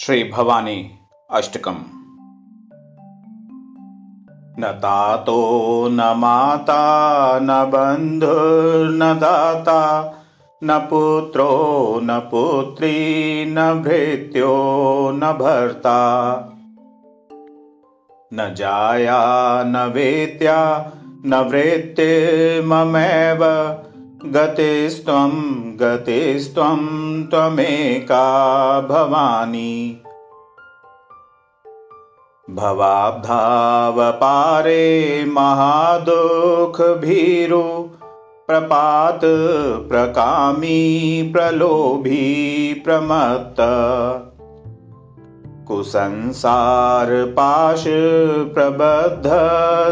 श्रीभवानी अष्टकम्। न तातो न माता न बन्धुर्न दाता न पुत्रो न पुत्री न भृत्यो न भर्ता। न जाया न वेत्या न ममेव गतिस्त्वं गतिस्त्वं त्वमेका भवानी। भवाब्धावपारे महादुःखभीरु प्रपात प्रकामी प्रलोभी प्रमत्त। कुसंसारपाश प्रबद्ध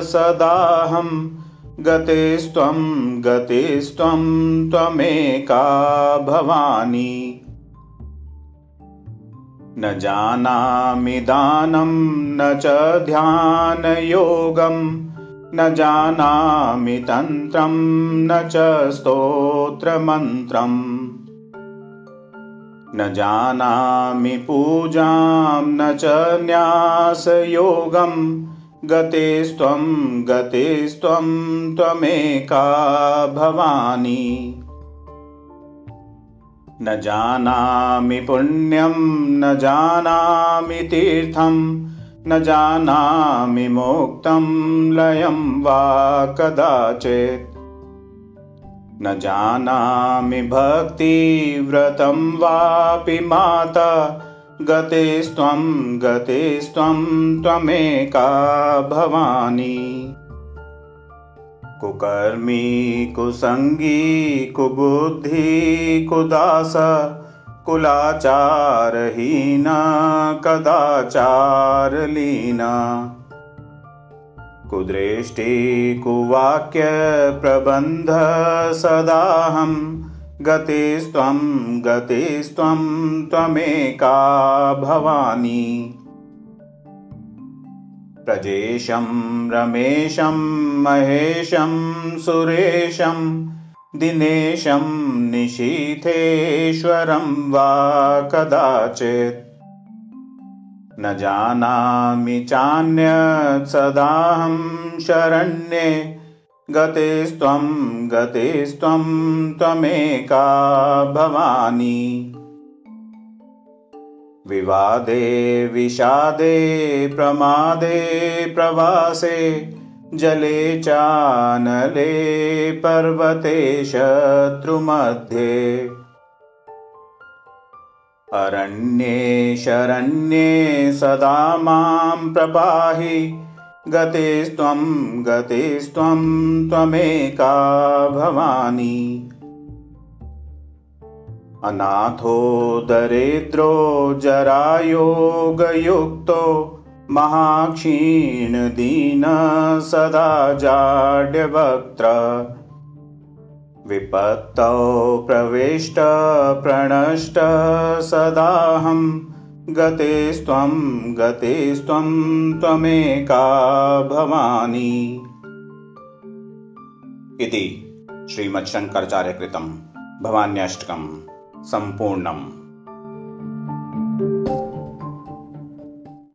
सदाहम् गतिस्त्वं गतिस्त्वं त्वमेका भवानी। न जानामि दानं न च ध्यानयोगं न जानामि तन्त्रं न च स्तोत्रमन्त्रम् न जानामि पूजां न च न्यासयोगम् गतेस्त्वं गतेस्त्वं त्वमेका भवानी। न जानामि पुण्यं न जानामि तीर्थं न जानामि मोक्तं लयं वा कदाचित्। न जानामि भक्तिव्रतं वापि माता गतेस्त्वं गतेस्त्वं त्वमेका भवानी। कुकर्मी कुसङ्गी कुबुद्धि कुदास कुलाचारहीना कदाचारलीना। कुदृष्टि कुवाक्यप्रबन्ध सदाहम् गतिस्त्वं गतिस्त्वं त्वमेका भवानी। प्रजेशं रमेशं महेशं सुरेशं दिनेशं निशीथेश्वरं वा कदाचित्। न जानामि चान्यत् सदाहं शरण्ये गतेस्त्वं गतेस्त्वं त्वमेका भवानी। विवादे विषादे प्रमादे प्रवासे जले चानले पर्वते शत्रुमध्ये। अरण्ये शरण्ये सदा मां प्रपाहि गतेस्त्वं गतेस्त्वं त्वमेका भवानी। अनाथो दरिद्रो जरायोगयुक्तो महाक्षीणदीन सदा जाड्यवक्त्र। विपत्तौ प्रविष्ट प्रणष्ट सदाहम् गतेस्त्वं गतेस्त्वं त्वमेका भवानी। इति श्रीमच्छङ्कराचार्यकृतं भवान्यष्टकं सम्पूर्णम्